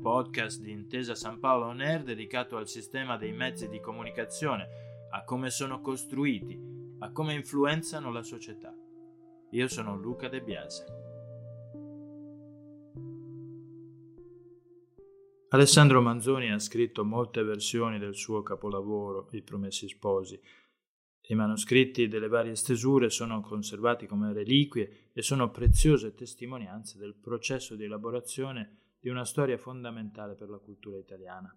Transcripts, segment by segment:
podcast di Intesa San Paolo On Air dedicato al sistema dei mezzi di comunicazione, a come sono costruiti, a come influenzano la società. Io sono Luca De Biase. Alessandro Manzoni ha scritto molte versioni del suo capolavoro, I Promessi Sposi. I manoscritti delle varie stesure sono conservati come reliquie e sono preziose testimonianze del processo di elaborazione di una storia fondamentale per la cultura italiana.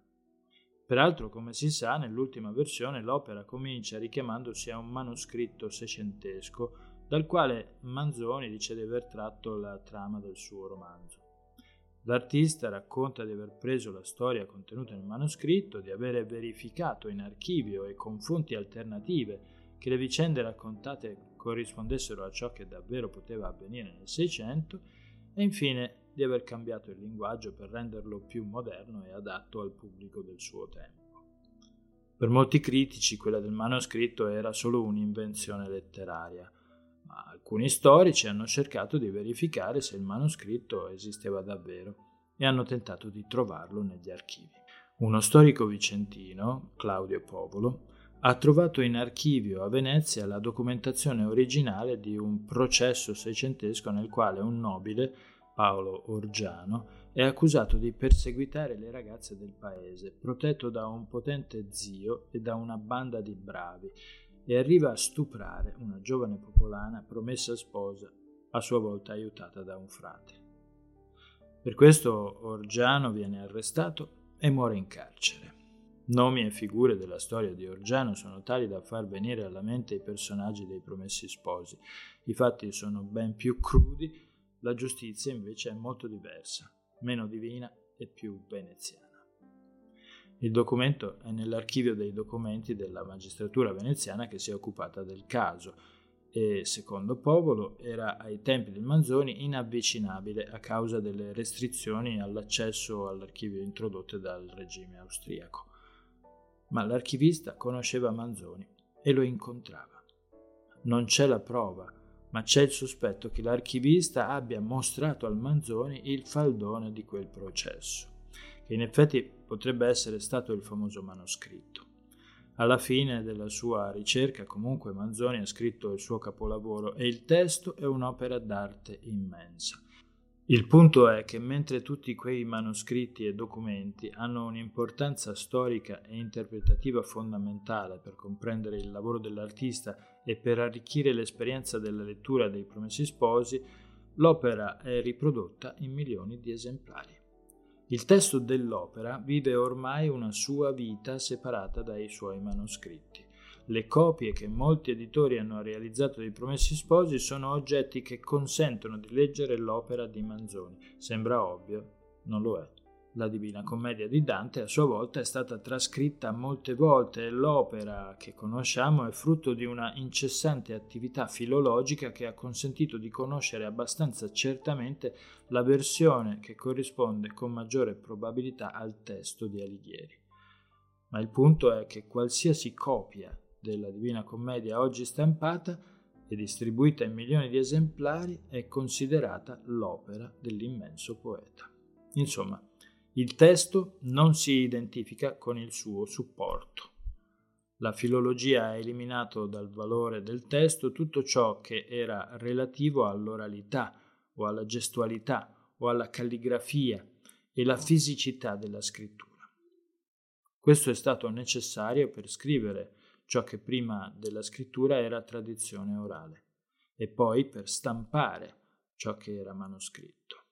Peraltro, come si sa, nell'ultima versione l'opera comincia richiamandosi a un manoscritto seicentesco dal quale Manzoni dice di aver tratto la trama del suo romanzo. L'artista racconta di aver preso la storia contenuta nel manoscritto, di avere verificato in archivio e con fonti alternative che le vicende raccontate corrispondessero a ciò che davvero poteva avvenire nel Seicento e infine di aver cambiato il linguaggio per renderlo più moderno e adatto al pubblico del suo tempo. Per molti critici quella del manoscritto era solo un'invenzione letteraria, ma alcuni storici hanno cercato di verificare se il manoscritto esisteva davvero e hanno tentato di trovarlo negli archivi. Uno storico vicentino, Claudio Povolo, ha trovato in archivio a Venezia la documentazione originale di un processo seicentesco nel quale un nobile Paolo Orgiano, è accusato di perseguitare le ragazze del paese, protetto da un potente zio e da una banda di bravi, e arriva a stuprare una giovane popolana promessa sposa, a sua volta aiutata da un frate. Per questo Orgiano viene arrestato e muore in carcere. Nomi e figure della storia di Orgiano sono tali da far venire alla mente i personaggi dei promessi sposi. I fatti sono ben più crudi la giustizia invece è molto diversa, meno divina e più veneziana. Il documento è nell'archivio dei documenti della magistratura veneziana che si è occupata del caso e, secondo Povolo, era ai tempi del Manzoni inavvicinabile a causa delle restrizioni all'accesso all'archivio introdotte dal regime austriaco. Ma l'archivista conosceva Manzoni e lo incontrava. Non c'è la prova ma c'è il sospetto che l'archivista abbia mostrato al Manzoni il faldone di quel processo, che in effetti potrebbe essere stato il famoso manoscritto. Alla fine della sua ricerca comunque Manzoni ha scritto il suo capolavoro e il testo è un'opera d'arte immensa. Il punto è che mentre tutti quei manoscritti e documenti hanno un'importanza storica e interpretativa fondamentale per comprendere il lavoro dell'artista e per arricchire l'esperienza della lettura dei Promessi Sposi, l'opera è riprodotta in milioni di esemplari. Il testo dell'opera vive ormai una sua vita separata dai suoi manoscritti. Le copie che molti editori hanno realizzato dei Promessi Sposi sono oggetti che consentono di leggere l'opera di Manzoni. Sembra ovvio, non lo è. La Divina Commedia di Dante a sua volta è stata trascritta molte volte e l'opera che conosciamo è frutto di una incessante attività filologica che ha consentito di conoscere abbastanza certamente la versione che corrisponde con maggiore probabilità al testo di Alighieri. Ma il punto è che qualsiasi copia della Divina Commedia oggi stampata e distribuita in milioni di esemplari è considerata l'opera dell'immenso poeta. Insomma, il testo non si identifica con il suo supporto. La filologia ha eliminato dal valore del testo tutto ciò che era relativo all'oralità o alla gestualità o alla calligrafia e la fisicità della scrittura. Questo è stato necessario per scrivere ciò che prima della scrittura era tradizione orale, e poi per stampare ciò che era manoscritto.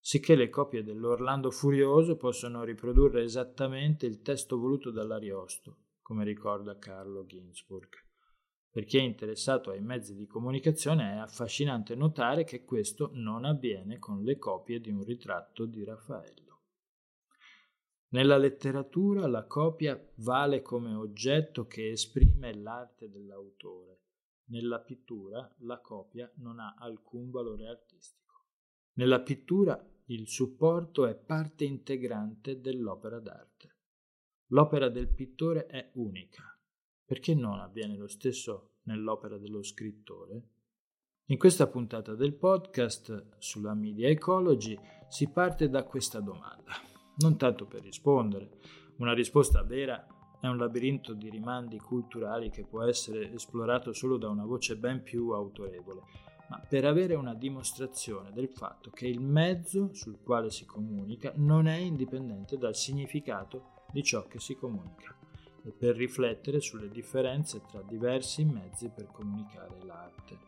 Sicché le copie dell'Orlando Furioso possono riprodurre esattamente il testo voluto dall'Ariosto, come ricorda Carlo Ginzburg. Per chi è interessato ai mezzi di comunicazione è affascinante notare che questo non avviene con le copie di un ritratto di Raffaello. Nella letteratura la copia vale come oggetto che esprime l'arte dell'autore. Nella pittura la copia non ha alcun valore artistico. Nella pittura il supporto è parte integrante dell'opera d'arte. L'opera del pittore è unica. Perché non avviene lo stesso nell'opera dello scrittore? In questa puntata del podcast sulla media ecology si parte da questa domanda non tanto per rispondere. Una risposta vera è un labirinto di rimandi culturali che può essere esplorato solo da una voce ben più autorevole, ma per avere una dimostrazione del fatto che il mezzo sul quale si comunica non è indipendente dal significato di ciò che si comunica e per riflettere sulle differenze tra diversi mezzi per comunicare l'arte.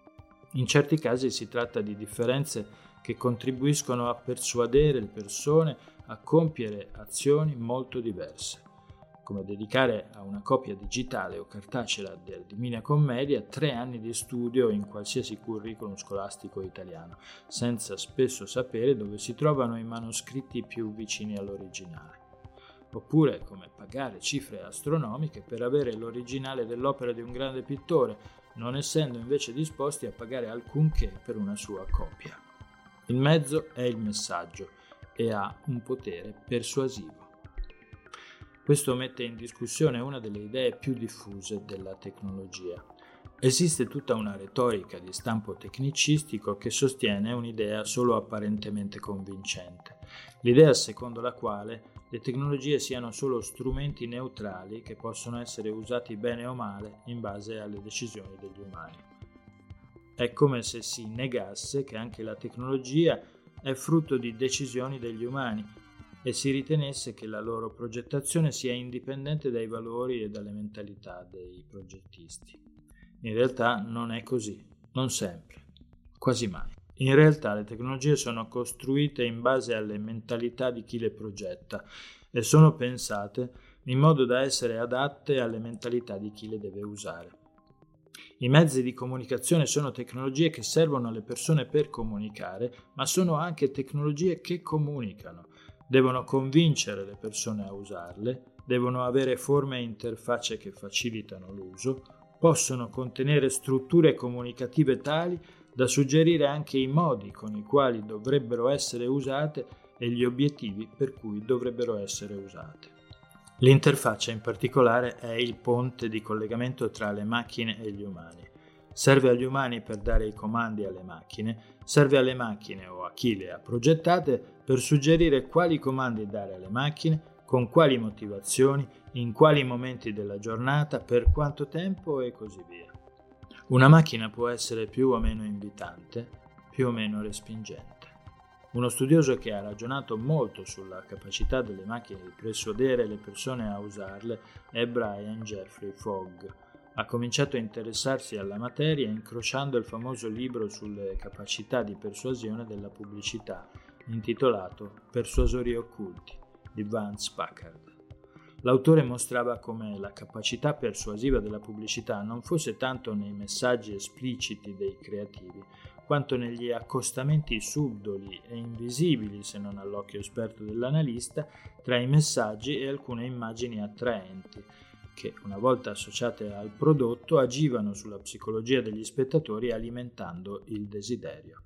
In certi casi si tratta di differenze che contribuiscono a persuadere le persone a compiere azioni molto diverse, come dedicare a una copia digitale o cartacea della Divina Commedia tre anni di studio in qualsiasi curriculum scolastico italiano, senza spesso sapere dove si trovano i manoscritti più vicini all'originale. Oppure come pagare cifre astronomiche per avere l'originale dell'opera di un grande pittore, non essendo invece disposti a pagare alcunché per una sua copia. Il mezzo è il messaggio e ha un potere persuasivo. Questo mette in discussione una delle idee più diffuse della tecnologia. Esiste tutta una retorica di stampo tecnicistico che sostiene un'idea solo apparentemente convincente, l'idea secondo la quale le tecnologie siano solo strumenti neutrali che possono essere usati bene o male in base alle decisioni degli umani. È come se si negasse che anche la tecnologia è frutto di decisioni degli umani e si ritenesse che la loro progettazione sia indipendente dai valori e dalle mentalità dei progettisti. In realtà non è così, non sempre, quasi mai. In realtà le tecnologie sono costruite in base alle mentalità di chi le progetta e sono pensate in modo da essere adatte alle mentalità di chi le deve usare. I mezzi di comunicazione sono tecnologie che servono alle persone per comunicare, ma sono anche tecnologie che comunicano. Devono convincere le persone a usarle, devono avere forme e interfacce che facilitano l'uso, possono contenere strutture comunicative tali da suggerire anche i modi con i quali dovrebbero essere usate e gli obiettivi per cui dovrebbero essere usate. L'interfaccia in particolare è il ponte di collegamento tra le macchine e gli umani. Serve agli umani per dare i comandi alle macchine, serve alle macchine o a chi le ha progettate per suggerire quali comandi dare alle macchine, con quali motivazioni, in quali momenti della giornata, per quanto tempo e così via. Una macchina può essere più o meno invitante, più o meno respingente. Uno studioso che ha ragionato molto sulla capacità delle macchine di persuadere le persone a usarle è Brian Jeffrey Fogg. Ha cominciato a interessarsi alla materia incrociando il famoso libro sulle capacità di persuasione della pubblicità, intitolato Persuasori occulti di Vance Packard. L'autore mostrava come la capacità persuasiva della pubblicità non fosse tanto nei messaggi espliciti dei creativi, quanto negli accostamenti subdoli e invisibili, se non all'occhio esperto dell'analista, tra i messaggi e alcune immagini attraenti, che, una volta associate al prodotto, agivano sulla psicologia degli spettatori alimentando il desiderio.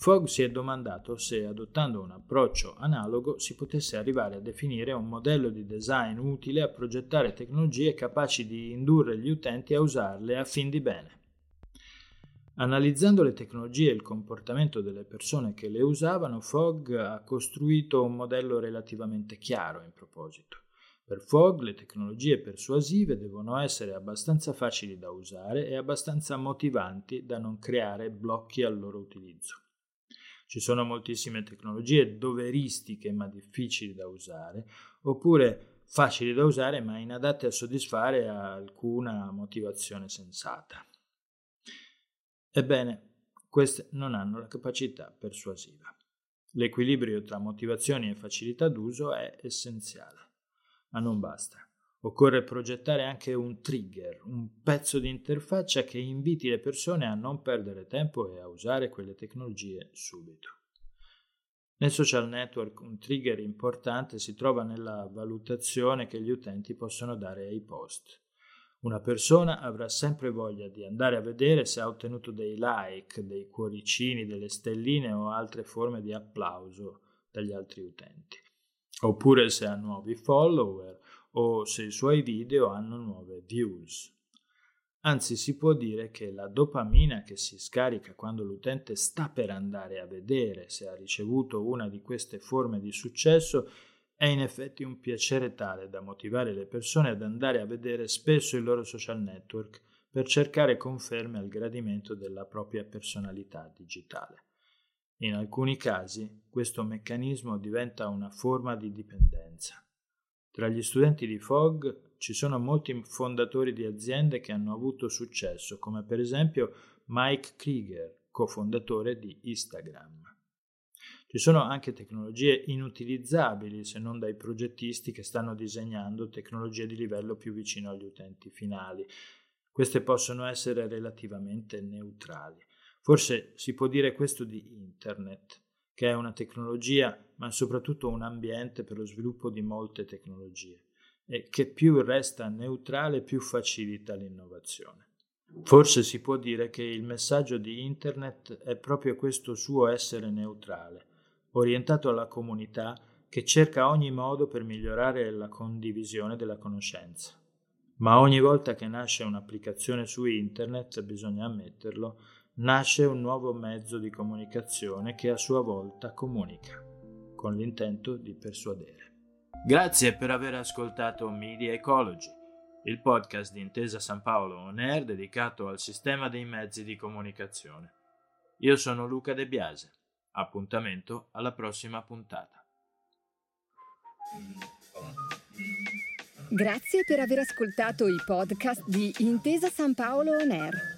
Fogg si è domandato se, adottando un approccio analogo, si potesse arrivare a definire un modello di design utile a progettare tecnologie capaci di indurre gli utenti a usarle a fin di bene. Analizzando le tecnologie e il comportamento delle persone che le usavano, Fogg ha costruito un modello relativamente chiaro in proposito. Per Fogg le tecnologie persuasive devono essere abbastanza facili da usare e abbastanza motivanti da non creare blocchi al loro utilizzo. Ci sono moltissime tecnologie doveristiche ma difficili da usare, oppure facili da usare ma inadatte a soddisfare alcuna motivazione sensata. Ebbene, queste non hanno la capacità persuasiva. L'equilibrio tra motivazioni e facilità d'uso è essenziale, ma non basta. Occorre progettare anche un trigger, un pezzo di interfaccia che inviti le persone a non perdere tempo e a usare quelle tecnologie subito. Nel social network un trigger importante si trova nella valutazione che gli utenti possono dare ai post. Una persona avrà sempre voglia di andare a vedere se ha ottenuto dei like, dei cuoricini, delle stelline o altre forme di applauso dagli altri utenti, oppure se ha nuovi follower o se i suoi video hanno nuove views. Anzi, si può dire che la dopamina che si scarica quando l'utente sta per andare a vedere se ha ricevuto una di queste forme di successo è in effetti un piacere tale da motivare le persone ad andare a vedere spesso il loro social network per cercare conferme al gradimento della propria personalità digitale. In alcuni casi questo meccanismo diventa una forma di dipendenza. Tra gli studenti di Fogg ci sono molti fondatori di aziende che hanno avuto successo, come per esempio Mike Krieger, cofondatore di Instagram. Ci sono anche tecnologie inutilizzabili se non dai progettisti che stanno disegnando tecnologie di livello più vicino agli utenti finali. Queste possono essere relativamente neutrali. Forse si può dire questo di Internet, che è una tecnologia, ma soprattutto un ambiente per lo sviluppo di molte tecnologie, e che più resta neutrale più facilita l'innovazione. Forse si può dire che il messaggio di Internet è proprio questo suo essere neutrale, orientato alla comunità che cerca ogni modo per migliorare la condivisione della conoscenza. Ma ogni volta che nasce un'applicazione su internet, bisogna ammetterlo, nasce un nuovo mezzo di comunicazione che a sua volta comunica, con l'intento di persuadere. Grazie per aver ascoltato Media Ecology, il podcast di Intesa San Paolo On Air dedicato al sistema dei mezzi di comunicazione. Io sono Luca De Biase. Appuntamento alla prossima puntata. Grazie per aver ascoltato i podcast di Intesa San Paolo On Air.